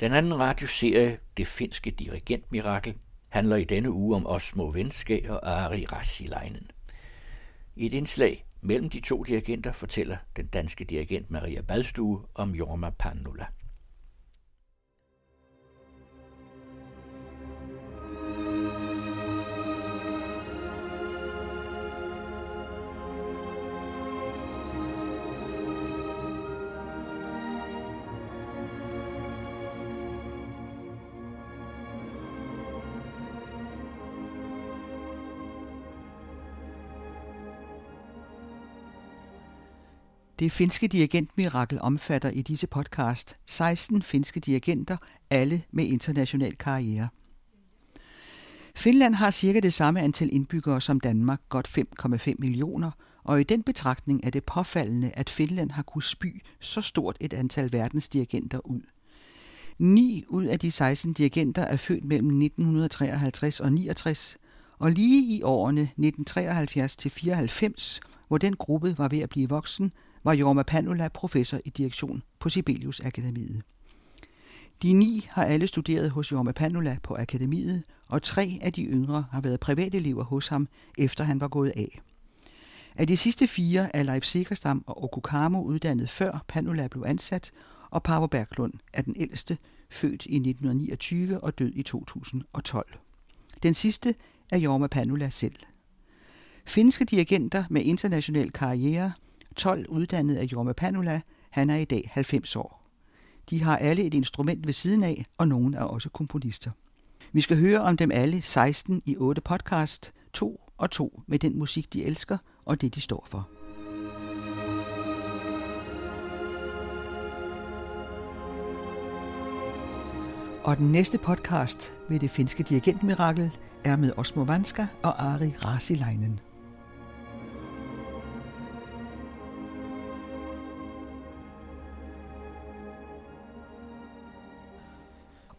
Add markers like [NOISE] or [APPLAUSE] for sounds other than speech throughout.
Den anden radioserie, Det finske dirigentmirakel, handler i denne uge om Osmo Venske og Ari Rassilainen. I et indslag mellem de to dirigenter fortæller den danske dirigent Maria Badstue om Jorma Pannula. Det finske dirigentmirakel omfatter i disse podcast 16 finske dirigenter, alle med international karriere. Finland har cirka det samme antal indbyggere som Danmark, godt 5,5 millioner, og i den betragtning er det påfaldende, at Finland har kunnet spy så stort et antal verdensdirigenter ud. 9 ud af de 16 dirigenter er født mellem 1953 og 69, og lige i årene 1973 til 94, hvor den gruppe var ved at blive voksen, var Jorma Panula professor i direktion på Sibelius Akademiet. De ni har alle studeret hos Jorma Panula på akademiet, og tre af de yngre har været privatelever hos ham, efter han var gået af. Af de sidste fire er Leif Sikkerstam og Okukamo uddannet før Panula blev ansat, og Pavo Berglund er den ældste, født i 1929 og død i 2012. Den sidste er Jorma Panula selv. Finske dirigenter med international karriere – 12 uddannet af Jorma Panula. Han er i dag 90 år. De har alle et instrument ved siden af, og nogen er også komponister. Vi skal høre om dem alle 16 i 8 podcast, to og to med den musik, de elsker og det, de står for. Og den næste podcast med det finske dirigentmirakel er med Osmo Vanska og Ari Rasilainen.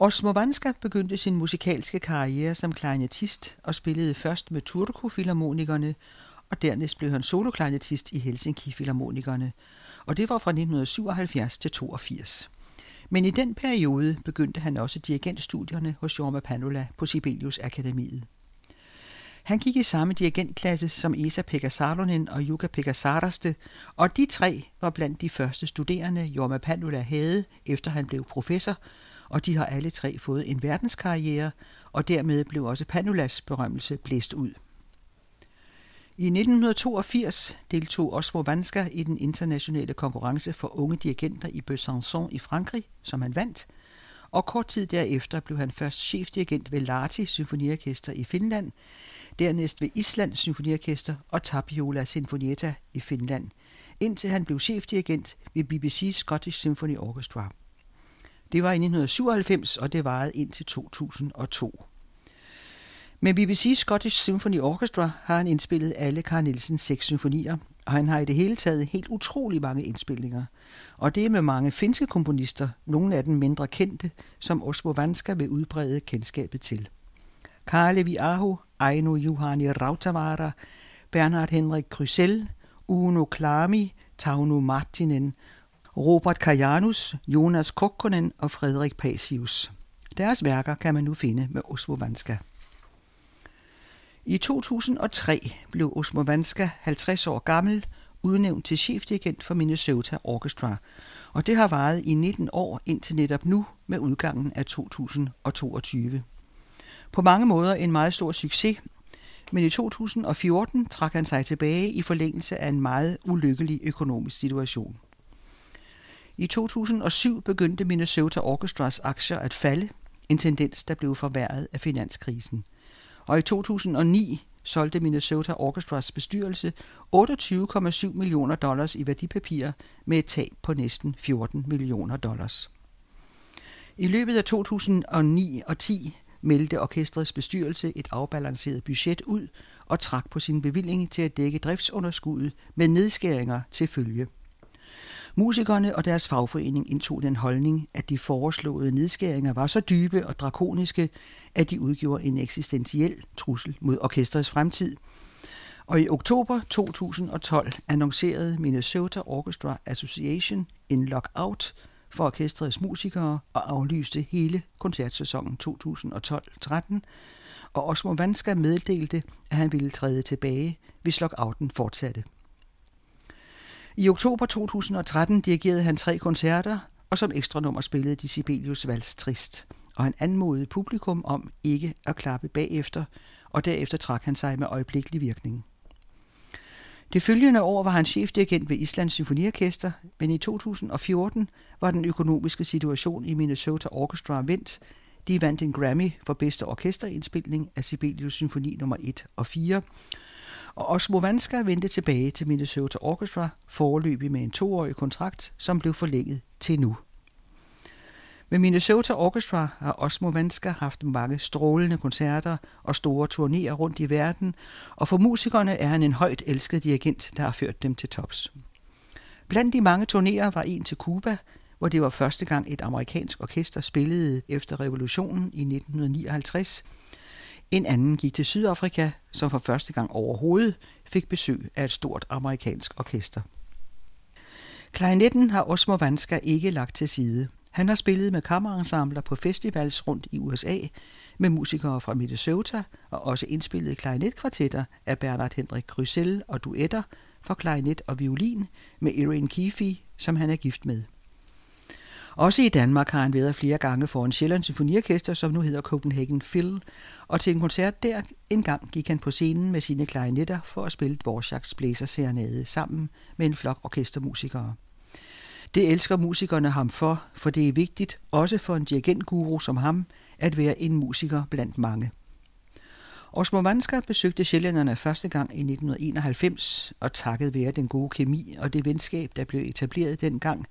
Osmo Vanska begyndte sin musikalske karriere som klarinettist og spillede først med Turku Filharmonikerne, og dernæst blev han soloklarinettist i Helsinki Filharmonikerne, og det var fra 1977 til 82. Men i den periode begyndte han også dirigentstudierne hos Jorma Panula på Sibelius Akademiet. Han gik i samme dirigentklasse som Esa-Pekka Salonen og Jukka-Pekka Saraste, og de tre var blandt de første studerende, Jorma Panula havde, efter han blev professor, og de har alle tre fået en verdenskarriere, og dermed blev også Panulas berømmelse blæst ud. I 1982 deltog Osmo Vanska i den internationale konkurrence for unge dirigenter i Besançon i Frankrig, som han vandt, og kort tid derefter blev han først chefdirigent ved Lahti Symfoniorkester i Finland, dernæst ved Islands Symfoniorkester og Tapiola Sinfonietta i Finland, indtil han blev chefdirigent ved BBC Scottish Symphony Orchestra. Det var i 1997, og det varede indtil 2002. Men BBC Scottish Symphony Orchestra har han indspillet alle Carl Nielsens seks symfonier, og han har i det hele taget helt utrolig mange indspilninger. Og det er med mange finske komponister, nogle af dem mindre kendte, som Osmo Vanska vil udbrede kendskabet til. Karlevi Aho, Aino Juhani Rautavara, Bernhard Henrik Krysel, Uno Klami, Tauno Martinen Robert Kajanus, Jonas Kokkonen og Frederik Pasius. Deres værker kan man nu finde med Osmo Vanska. I 2003 blev Osmo Vanska 50 år gammel, udnævnt til chefdirigent for Minnesota Orchestra, og det har varet i 19 år indtil netop nu med udgangen af 2022. På mange måder en meget stor succes, men i 2014 trak han sig tilbage i forlængelse af en meget ulykkelig økonomisk situation. I 2007 begyndte Minnesota Orchestras aktier at falde, en tendens, der blev forværret af finanskrisen. Og i 2009 solgte Minnesota Orchestras bestyrelse 28,7 millioner dollars i værdipapirer med et tab på næsten 14 millioner dollars. I løbet af 2009 og 10 meldte orkestrets bestyrelse et afbalanceret budget ud og trak på sin bevilling til at dække driftsunderskuddet med nedskæringer til følge. Musikerne og deres fagforening indtog den holdning, at de foreslåede nedskæringer var så dybe og drakoniske, at de udgjorde en eksistentiel trussel mod orkestrets fremtid. Og i oktober 2012 annoncerede Minnesota Orchestra Association en lockout for orkestrets musikere og aflyste hele koncertsæsonen 2012-13, og Osmo Vanska meddelte, at han ville træde tilbage, hvis lockouten fortsatte. I oktober 2013 dirigerede han tre koncerter, og som ekstra nummer spillede de Sibelius Vals Trist, og han anmodede publikum om ikke at klappe bagefter, og derefter trak han sig med øjeblikkelig virkning. Det følgende år var han chefdirigent ved Islands Symfoniorkester, men i 2014 var den økonomiske situation i Minnesota Orchestra vendt. De vandt en Grammy for bedste orkesterindspilning af Sibelius Symfoni nummer 1 og 4, og Osmo Vanska vendte tilbage til Minnesota Orchestra foreløbig med en toårig kontrakt, som blev forlænget til nu. Med Minnesota Orchestra har Osmo Vanska haft mange strålende koncerter og store turnéer rundt i verden, og for musikerne er han en højt elsket dirigent, der har ført dem til tops. Blandt de mange turnéer var en til Cuba, hvor det var første gang et amerikansk orkester spillede efter revolutionen i 1959. En anden gik til Sydafrika, som for første gang overhovedet fik besøg af et stort amerikansk orkester. Klarinetten har Osmo Vanska ikke lagt til side – han har spillet med kammerensembler på festivals rundt i USA med musikere fra Minnesota og også indspillet klarinetkvartetter af Bernard Henrik Grysel og duetter for klarinet og violin med Irene Keefe, som han er gift med. Også i Danmark har han været flere gange for en Sjællands Symfoniorkester, som nu hedder Copenhagen Phil, og til en koncert der engang gik han på scenen med sine klarinetter for at spille Dvorak's blæserserenade sammen med en flok orkestermusikere. Det elsker musikerne ham for, for det er vigtigt, også for en dirigentguru som ham, at være en musiker blandt mange. Osmo Vanska besøgte sjællænderne første gang i 1991, og takket være den gode kemi og det venskab, der blev etableret dengang,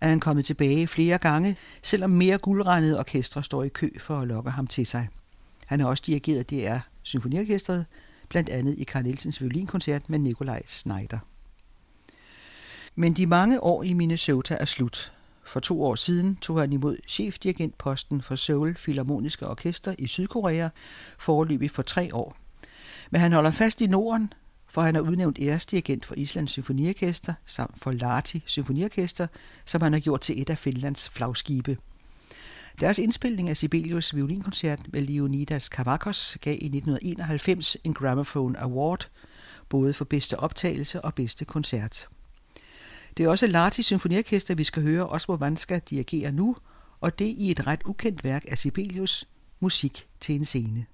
er han kommet tilbage flere gange, selvom mere guldrendede orkestre står i kø for at lokke ham til sig. Han har også dirigeret DR Symfoniorkestret, blandt andet i Carl Nielsens violinkoncert med Nikolaj Schneider. Men de mange år i Minnesota er slut. For to år siden tog han imod chefdirigentposten for Seoul Philharmoniske Orkester i Sydkorea, foreløbig for tre år. Men han holder fast i Norden, for han er udnævnt æresdirigent for Islands Symfoniorkester samt for Lahti Symfoniorkester, som han har gjort til et af Finlands flagskibe. Deres indspilning af Sibelius violinkoncert med Leonidas Kavakos gav i 1991 en Gramophone Award, både for bedste optagelse og bedste koncert. Det er også Larti Symfoniorkester, vi skal høre Osmo Vanska dirigere nu, og det i et ret ukendt værk af Sibelius, Musik til en scene.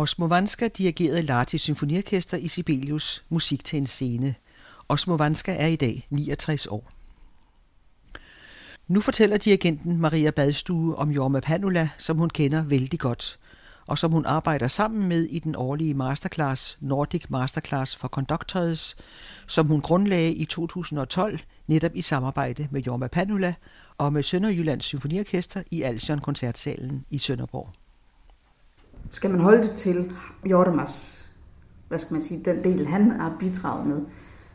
Osmovanska dirigerede Lahti Symfoniorkester i Sibelius musik til en scene. Osmovanska er i dag 69 år. Nu fortæller dirigenten Maria Badstue om Jorma Panula, som hun kender vældig godt, og som hun arbejder sammen med i den årlige masterclass Nordic Masterclass for Conductors, som hun grundlagde i 2012 netop i samarbejde med Jorma Panula og med Sønderjyllands Symfoniorkester i Alsion Koncertsalen i Sønderborg. Skal man holde det til Jordamas, hvad skal man sige, den del, han har bidraget med.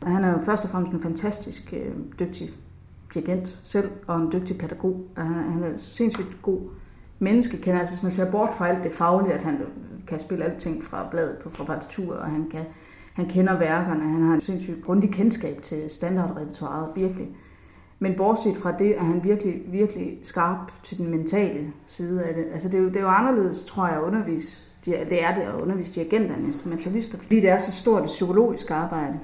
Han er jo først og fremmest en fantastisk øh, dygtig dirigent selv, og en dygtig pædagog. Han, han er sindssygt god menneskekender. Altså hvis man ser bort fra alt det faglige, at han kan spille alting fra bladet på fra partitur, og han, kan, han kender værkerne, han har en sindssygt grundig kendskab til standardrepertoiret, virkelig. Men bortset fra det, er han virkelig, virkelig skarp til den mentale side af det. Altså det er jo, det er jo anderledes, tror jeg, at undervise, det er det at undervise dirigenter og instrumentalister, fordi det er så stort et psykologisk arbejde.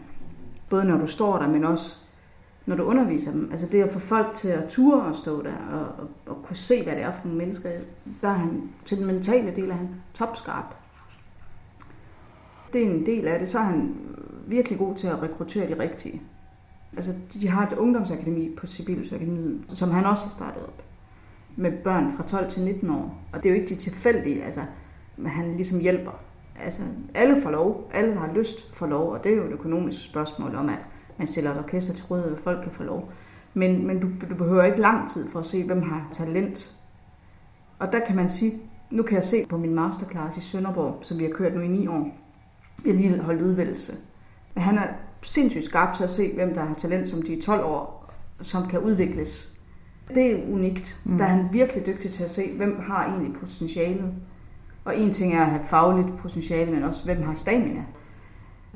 Både når du står der, men også når du underviser dem. Altså det at få folk til at ture og stå der og, og, og kunne se, hvad det er for nogle mennesker, der er han, til den mentale del er han topskarp. Det er en del af det. Så er han virkelig god til at rekruttere de rigtige. Altså, de har et ungdomsakademi på Sibelius Akademiet, som han også har startet op, med børn fra 12 til 19 år. Og det er jo ikke de tilfældige, altså, han ligesom hjælper. Altså, alle får lov, alle der har lyst får lov, og det er jo et økonomisk spørgsmål om, at man stiller et orkester til rådighed, og folk kan få lov. Men, men du, du behøver ikke lang tid for at se, hvem har talent. Og der kan man sige, nu kan jeg se på min masterclass i Sønderborg, som vi har kørt nu i ni år. Vi har lige holdt udvælgelse. Men han er sindssygt skarp til at se, hvem der har talent, som de er 12 år, som kan udvikles. Det er unikt. Mm. Der er han virkelig dygtig til at se, hvem har egentlig potentialet. Og en ting er at have fagligt potentiale, men også hvem har stamina.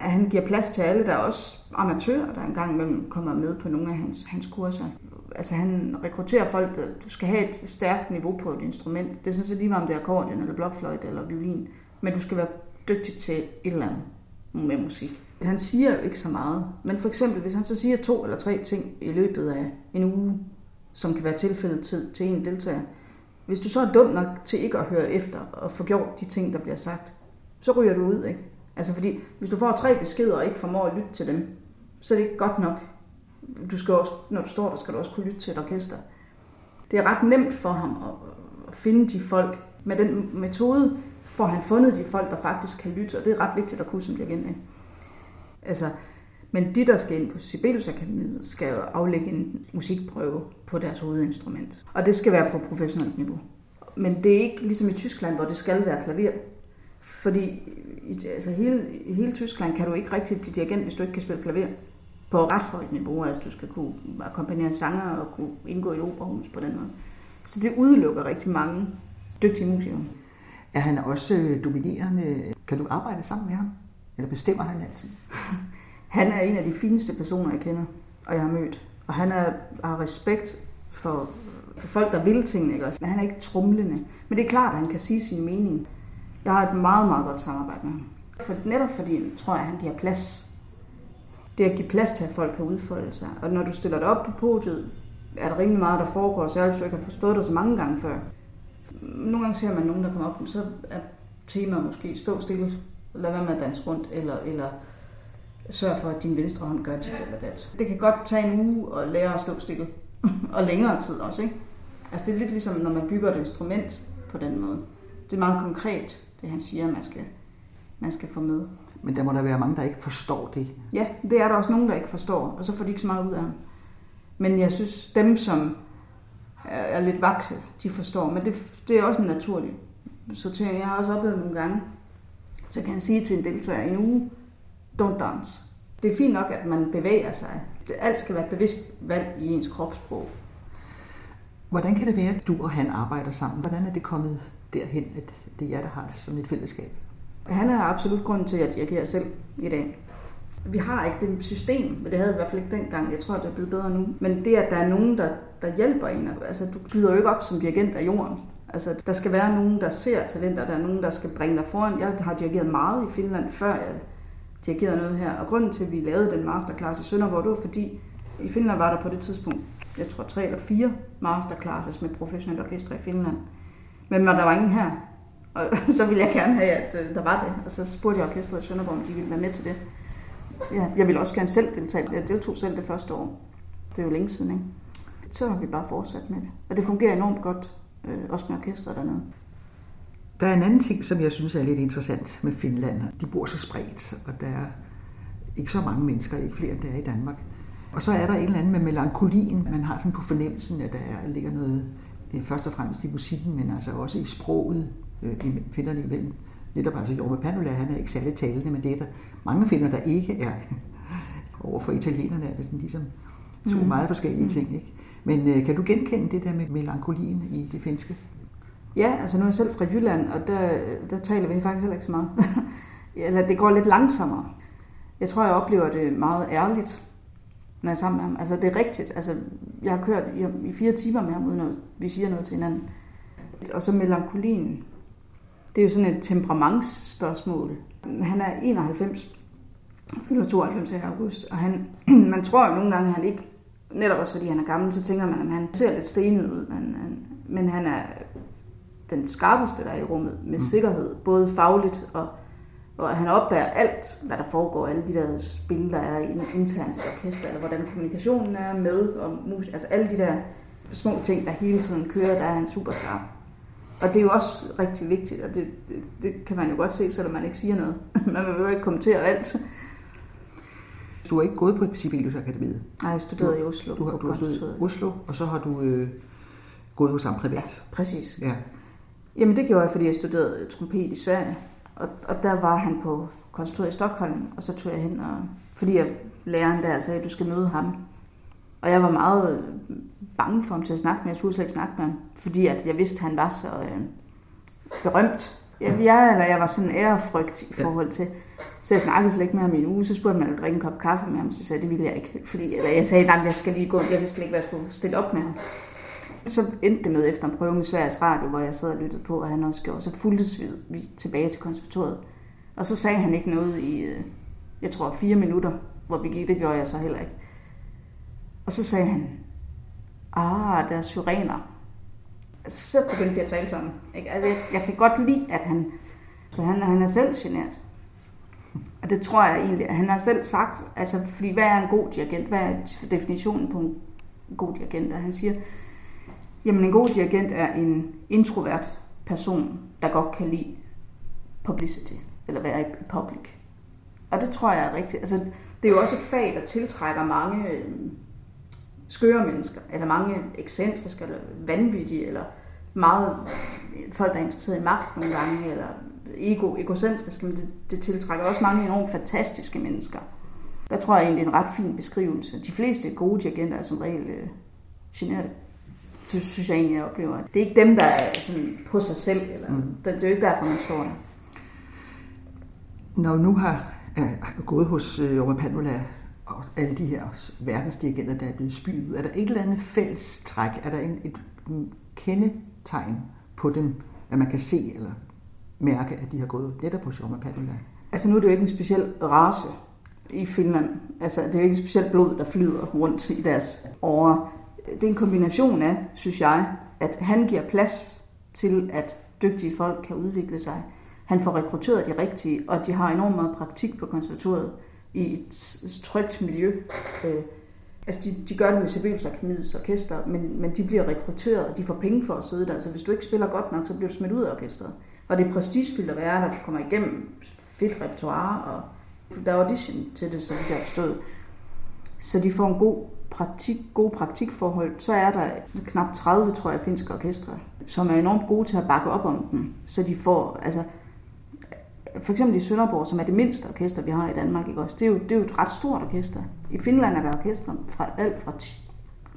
At han giver plads til alle, der er også amatører, der engang imellem kommer med på nogle af hans, hans kurser. Altså han rekrutterer folk, der du skal have et stærkt niveau på et instrument. Det er sådan set lige meget om det er akkordeon, eller blokfløjte, eller violin. Men du skal være dygtig til et eller andet med musik. Han siger jo ikke så meget, men for eksempel, hvis han så siger to eller tre ting i løbet af en uge, som kan være tilfældet til, til en deltager, hvis du så er dum nok til ikke at høre efter og få gjort de ting, der bliver sagt, så ryger du ud, ikke? Altså fordi, hvis du får tre beskeder og ikke formår at lytte til dem, så er det ikke godt nok. Du skal også, når du står der, skal du også kunne lytte til et orkester. Det er ret nemt for ham at, at finde de folk. Med den metode får han fundet de folk, der faktisk kan lytte, og det er ret vigtigt at kunne som dirigent. Ikke? Altså, men de, der skal ind på Sibelius Akademiet, skal jo aflægge en musikprøve på deres hovedinstrument. Og det skal være på professionelt niveau. Men det er ikke ligesom i Tyskland, hvor det skal være klaver. Fordi i, altså hele, i hele Tyskland kan du ikke rigtig blive dirigent, hvis du ikke kan spille klaver på ret højt niveau. Altså du skal kunne akkompagnere sanger og kunne indgå i operahus på den måde. Så det udelukker rigtig mange dygtige musikere. Er han også øh, dominerende? Kan du arbejde sammen med ham? Eller bestemmer han altid? han er en af de fineste personer, jeg kender, og jeg har mødt. Og han er, har respekt for, for folk, der vil tingene, ikke også? Men han er ikke trumlende. Men det er klart, at han kan sige sin mening. Jeg har et meget, meget godt samarbejde med ham. For, netop fordi, tror jeg, at han giver plads. Det at give plads til, at folk kan udfolde sig. Og når du stiller dig op på podiet, er der rimelig meget, der foregår, så jeg ikke har forstået det så mange gange før. Nogle gange ser man nogen, der kommer op, så er temaet måske stå stille, lad være med at danse rundt, eller, eller sørg for, at din venstre hånd gør dit eller dat. Det kan godt tage en uge at lære at stå stille, [LAUGHS] og længere tid også, ikke? Altså det er lidt ligesom, når man bygger et instrument på den måde. Det er meget konkret, det han siger, man skal, man skal få med. Men der må der være mange, der ikke forstår det. Ja, det er der også nogen, der ikke forstår, og så får de ikke så meget ud af ham. Men jeg synes, dem, som er lidt vakse, de forstår. Men det, det er også en naturlig sortering. Jeg har også oplevet nogle gange, så kan han sige til en deltager i en uge, don't dance. Det er fint nok, at man bevæger sig. Alt skal være et bevidst valg i ens kropssprog. Hvordan kan det være, at du og han arbejder sammen? Hvordan er det kommet derhen, at det er jer, der har det som et fællesskab? Han er absolut grund til, at jeg kan selv i dag. Vi har ikke det system, men det havde i hvert fald ikke dengang. Jeg tror, det er blevet bedre nu. Men det, at der er nogen, der, der hjælper en, altså du glider jo ikke op som dirigent af jorden. Altså, der skal være nogen, der ser talenter, der er nogen, der skal bringe dig foran. Jeg har dirigeret meget i Finland, før jeg dirigerede noget her. Og grunden til, at vi lavede den masterclass i Sønderborg, det var fordi, i Finland var der på det tidspunkt, jeg tror tre eller fire masterclasses med professionelle orkestre i Finland. Men der var ingen her. Og [LAUGHS] så ville jeg gerne have, at øh, der var det. Og så spurgte jeg orkestret i Sønderborg, om de ville være med til det. Ja, jeg ville også gerne selv deltage. Jeg deltog selv det første år. Det er jo længe siden, ikke? Så har vi bare fortsat med det. Og det fungerer enormt godt, øh, også med orkester dernede. Der er en anden ting, som jeg synes er lidt interessant med Finland. De bor så spredt, og der er ikke så mange mennesker, ikke flere end der er i Danmark. Og så er der et eller andet med melankolien. Man har sådan på fornemmelsen, at der er, ligger noget øh, først og fremmest i musikken, men altså også i sproget, øh, finderne imellem. Netop altså Jorma Panula, han er ikke særlig talende, men det er der mange finder, der ikke er. [LAUGHS] Overfor italienerne er det sådan ligesom to mm. meget forskellige mm. ting. Ikke? Men øh, kan du genkende det der med melankolien i det finske? Ja, altså nu er jeg selv fra Jylland, og der, der taler vi faktisk heller ikke så meget. [LAUGHS] Eller det går lidt langsommere. Jeg tror, jeg oplever det meget ærligt, når jeg er sammen med ham. Altså det er rigtigt. Altså, jeg har kørt i, i fire timer med ham, uden at vi siger noget til hinanden. Og så melankolien. Det er jo sådan et temperamentsspørgsmål. Han er 91, fylder 92 i august, og han, [CLEARS THROAT] man tror jo nogle gange, at han ikke, netop også fordi han er gammel, så tænker man, at han ser lidt stenet ud, men, men han er den skarpeste, der er i rummet, med mm. sikkerhed, både fagligt og, og han opdager alt, hvad der foregår, alle de der spil, der er internt i orkester, eller hvordan kommunikationen er med, og mus, altså alle de der små ting, der hele tiden kører, der er han super skarp. Og det er jo også rigtig vigtigt, og det, det, det kan man jo godt se, selvom man ikke siger noget. [LAUGHS] man vil jo ikke kommentere alt. Du har ikke gået på Sibelius Akademiet? Nej, jeg studerede i Oslo. Du har, du har studeret i Oslo, og så har du øh, gået hos ham privat? Ja, præcis. Ja. Jamen det gjorde jeg, fordi jeg studerede trompet i Sverige. Og, og der var han på konservatoriet i Stockholm, og så tog jeg hen, og, fordi jeg, læreren der sagde, at du skal møde ham. Og jeg var meget bange for ham til at snakke med. Jeg skulle slet ikke snakke med ham, fordi at jeg vidste, at han var så øh, berømt. Jeg, jeg, eller jeg var sådan ærefrygt i forhold til. Så jeg snakkede slet ikke med ham i en uge. Så spurgte man, om jeg drikke en kop kaffe med ham. Så sagde jeg, det ville jeg ikke. Fordi eller jeg sagde, at jeg skal lige gå. Jeg vidste slet ikke, hvad jeg skulle stille op med ham. Så endte det med efter en prøve med Sveriges Radio, hvor jeg sad og lyttede på, og han også gjorde. Så fuldtes vi tilbage til konservatoriet. Og så sagde han ikke noget i, øh, jeg tror, fire minutter, hvor vi gik. Det gjorde jeg så heller ikke. Og så sagde han, ah, der er syrener. Altså, så begyndte vi at tale sammen. Ikke? Altså, jeg, jeg kan godt lide, at han, for han, han er selv generet. Og det tror jeg egentlig, at han har selv sagt, altså, fordi hvad er en god dirigent? Hvad er definitionen på en god dirigent? Og han siger, jamen en god dirigent er en introvert person, der godt kan lide publicity, eller være i public. Og det tror jeg er rigtigt. Altså, det er jo også et fag, der tiltrækker mange øh, skøre mennesker, eller mange ekscentriske, eller vanvittige, eller meget folk, der er interesseret i magt nogle gange, eller ego, egocentriske, men det, det tiltrækker også mange enormt fantastiske mennesker. Der tror jeg egentlig, det er en ret fin beskrivelse. De fleste gode dirigenter er som regel øh, generede. Det synes jeg egentlig, jeg oplever. Det er ikke dem, der er sådan på sig selv. Eller, mm. det, det er jo ikke derfor, man står der. Når nu har øh, gået hos øh, Jorma Panula og alle de her verdensdirigenter, der er blevet spydet, er der et eller andet fælles træk? Er der en, et kendetegn på dem, at man kan se eller mærke, at de har gået netop på Jorma Panula? Altså nu er det jo ikke en speciel race i Finland. Altså det er jo ikke et specielt blod, der flyder rundt i deres åre. Det er en kombination af, synes jeg, at han giver plads til, at dygtige folk kan udvikle sig. Han får rekrutteret de rigtige, og de har enormt meget praktik på konservatoriet i et trygt miljø. Øh, altså de, de gør det med Sibelius Akademiets orkester, men, men de bliver rekrutteret, og de får penge for at sidde der. Så altså, hvis du ikke spiller godt nok, så bliver du smidt ud af orkestret. Og det er prestigefyldt at være der, du kommer igennem fedt repertoire, og der er audition til det, så de har forstået. Så de får en god praktik, gode praktikforhold. Så er der knap 30, tror jeg, finske orkestre, som er enormt gode til at bakke op om dem. Så de får, altså, for eksempel i Sønderborg, som er det mindste orkester, vi har i Danmark, ikke også? Det, er jo, det er jo et ret stort orkester. I Finland er der orkestre fra alt fra 10.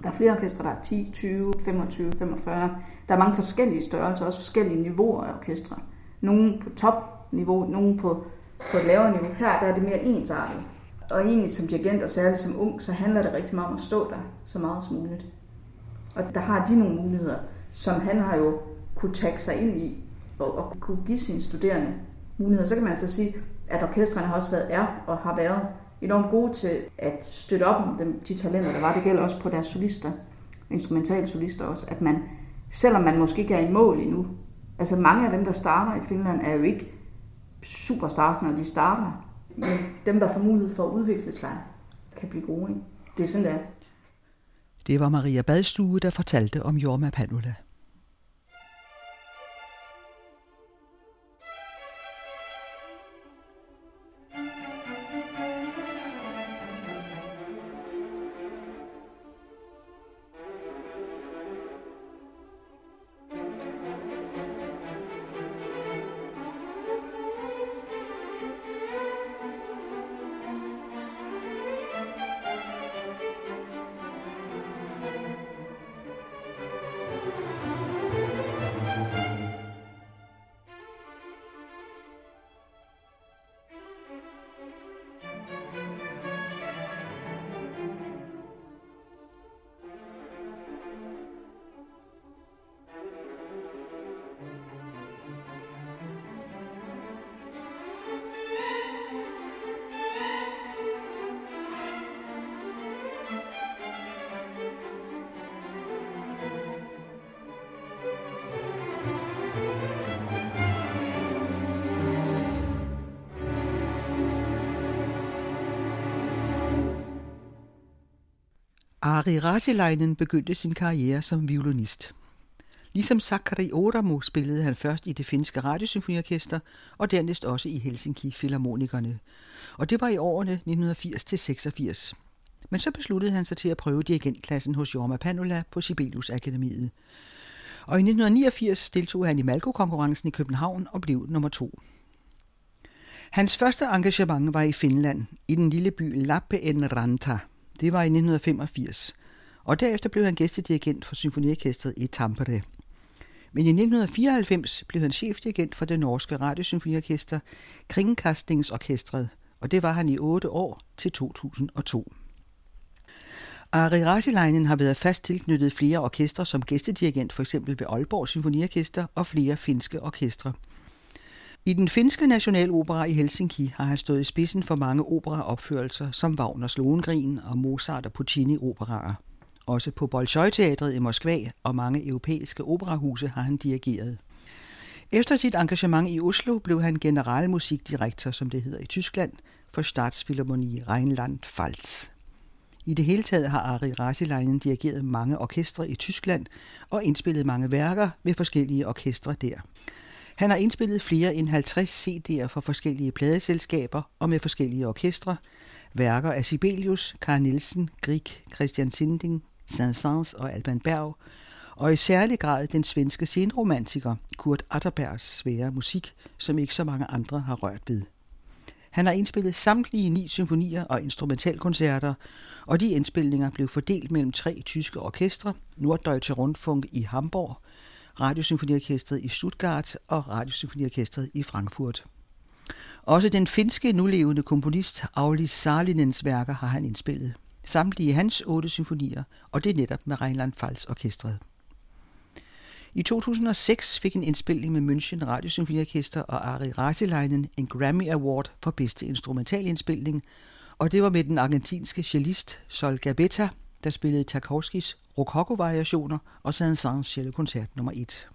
Der er flere orkestre, der er 10, 20, 25, 45. Der er mange forskellige størrelser, også forskellige niveauer af orkestre. Nogle på topniveau, nogle på, på et lavere niveau. Her der er det mere ensartet. Og egentlig som dirigent, og særligt som ung, så handler det rigtig meget om at stå der så meget som muligt. Og der har de nogle muligheder, som han har jo kunne tage sig ind i, og, og kunne give sine studerende muligheder. Så kan man så altså sige, at orkestrene har også været, er og har været enormt gode til at støtte op om dem, de talenter, der var. Det gælder også på deres solister, instrumentale solister også, at man, selvom man måske ikke er i mål endnu, Altså mange af dem, der starter i Finland, er jo ikke superstars, når de starter. Men dem, der får mulighed for at udvikle sig, kan blive gode. Ikke? Det er sådan, det er. Det var Maria Badstue, der fortalte om Jorma Panula. Ari Rasilainen begyndte sin karriere som violinist. Ligesom Sakari Oramo spillede han først i det finske radiosymfoniorkester og dernæst også i Helsinki Philharmonikerne. Og det var i årene 1980-86. Men så besluttede han sig til at prøve dirigentklassen hos Jorma Panula på Sibelius Akademiet. Og i 1989 deltog han i Malko-konkurrencen i København og blev nummer to. Hans første engagement var i Finland, i den lille by Lappeenranta – det var i 1985, og derefter blev han gæstedirigent for symfoniorkestret i Tampere. Men i 1994 blev han chefdirigent for det norske radiosymfoniorkester Kringkastingsorkestret, og det var han i otte år til 2002. Ari Rasilainen har været fast tilknyttet flere orkestre som gæstedirigent, f.eks. ved Aalborg Symfoniorkester og flere finske orkestre – i den finske nationalopera i Helsinki har han stået i spidsen for mange operaopførelser som Wagners Lohengrin og Mozart og Puccini operaer. Også på Bolshoi-teatret i Moskva og mange europæiske operahuse har han dirigeret. Efter sit engagement i Oslo blev han generalmusikdirektor, som det hedder i Tyskland, for Staatsphilharmonie Rheinland-Pfalz. I det hele taget har Ari Rasilainen dirigeret mange orkestre i Tyskland og indspillet mange værker med forskellige orkestre der. Han har indspillet flere end 50 CD'er for forskellige pladeselskaber og med forskellige orkestre, værker af Sibelius, Carl Nielsen, Grieg, Christian Sinding, Saint-Saëns og Alban Berg, og i særlig grad den svenske scenromantiker Kurt Atterbergs svære musik, som ikke så mange andre har rørt ved. Han har indspillet samtlige ni symfonier og instrumentalkoncerter, og de indspilninger blev fordelt mellem tre tyske orkestre, Norddeutsche Rundfunk i Hamburg, Radiosymfoniorkestret i Stuttgart og Radiosymfoniorkestret i Frankfurt. Også den finske nulevende komponist Auli Salinens værker har han indspillet. Samtlige hans otte symfonier, og det er netop med Rheinland-Pfalz Orkestret. I 2006 fik en indspilning med München Radiosymfoniorkester og Ari Rasileinen en Grammy Award for bedste instrumentalindspilning, og det var med den argentinske cellist Sol Gabetta, der spillede Tchaikovskis Rokoko-variationer og Saint-Saëns cellokoncert nummer 1.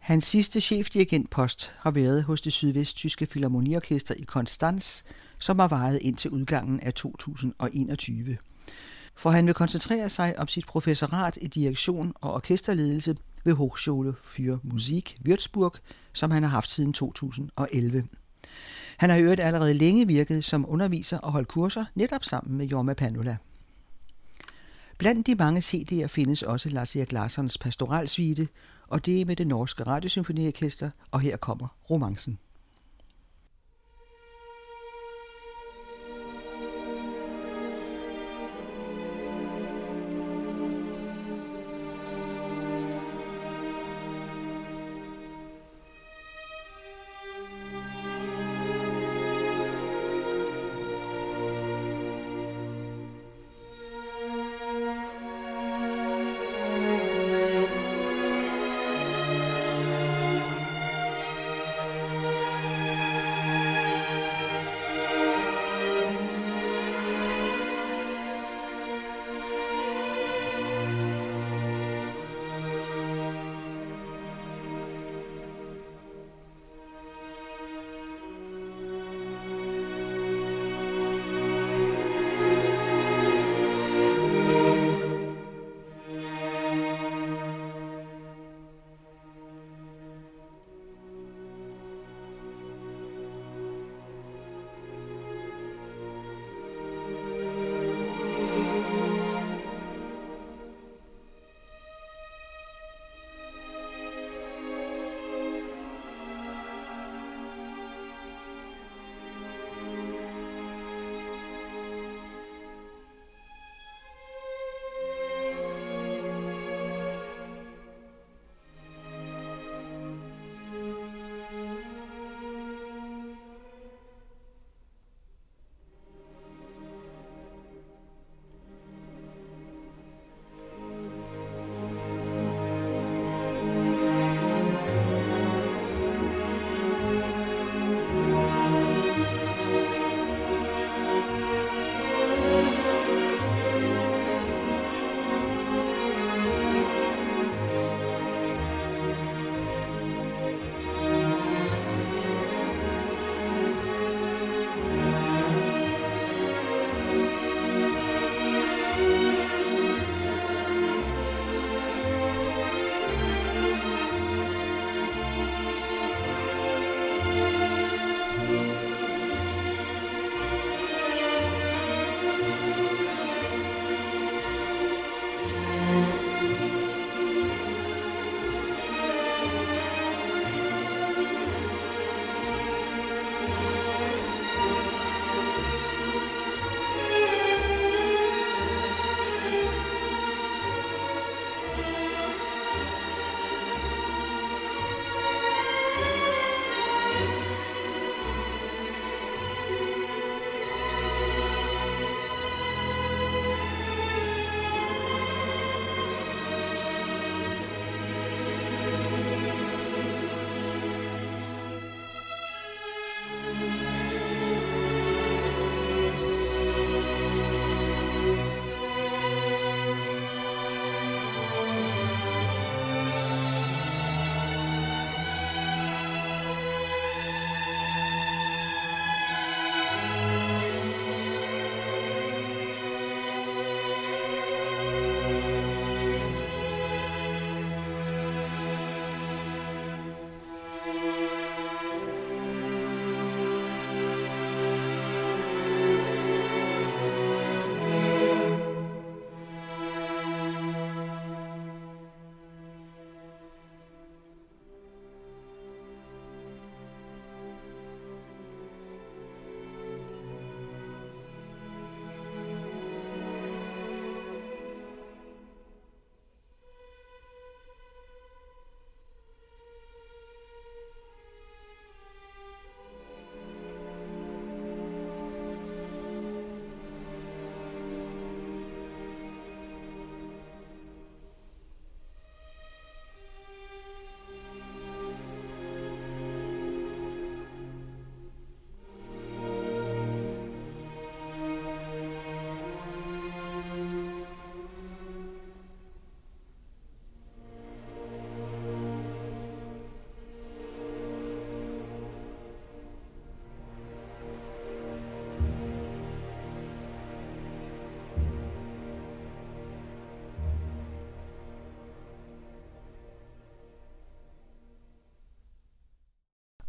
Hans sidste chefdirigentpost har været hos det sydvesttyske Philharmoniorkester i Konstanz, som har varet indtil udgangen af 2021. For han vil koncentrere sig om sit professorat i direktion og orkesterledelse ved Hochschule für Musik Würzburg, som han har haft siden 2011. Han har i øvrigt allerede længe virket som underviser og holdt kurser netop sammen med Jorma Panula. Blandt de mange CD'er findes også Lars Erik Larssons pastoralsuite, og det er med det norske radiosymfoniorkester, og her kommer romancen.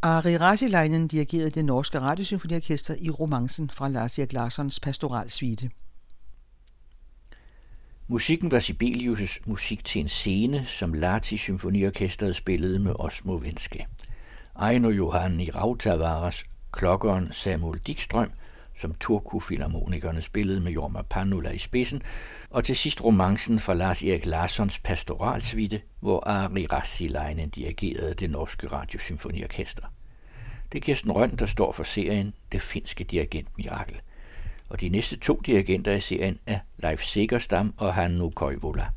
Ari Rasilainen dirigerede det norske radiosymfoniorkester i romancen fra Lars Erik Larssons pastoralsvite. Musikken var Sibelius' musik til en scene, som Lati Symfoniorkestret spillede med Osmo Venske. Aino Johanni Rautavaras, klokkeren Samuel Dikstrøm, som Turku-filharmonikerne spillede med Jorma Panula i spidsen, og til sidst romancen fra Lars Erik Larssons pastoralsvitte, hvor Ari Rassilainen dirigerede det norske radiosymfoniorkester. Det er Kirsten Røn, der står for serien Det finske dirigentmirakel. Og de næste to dirigenter i serien er Leif Segerstam og Hannu Koivola.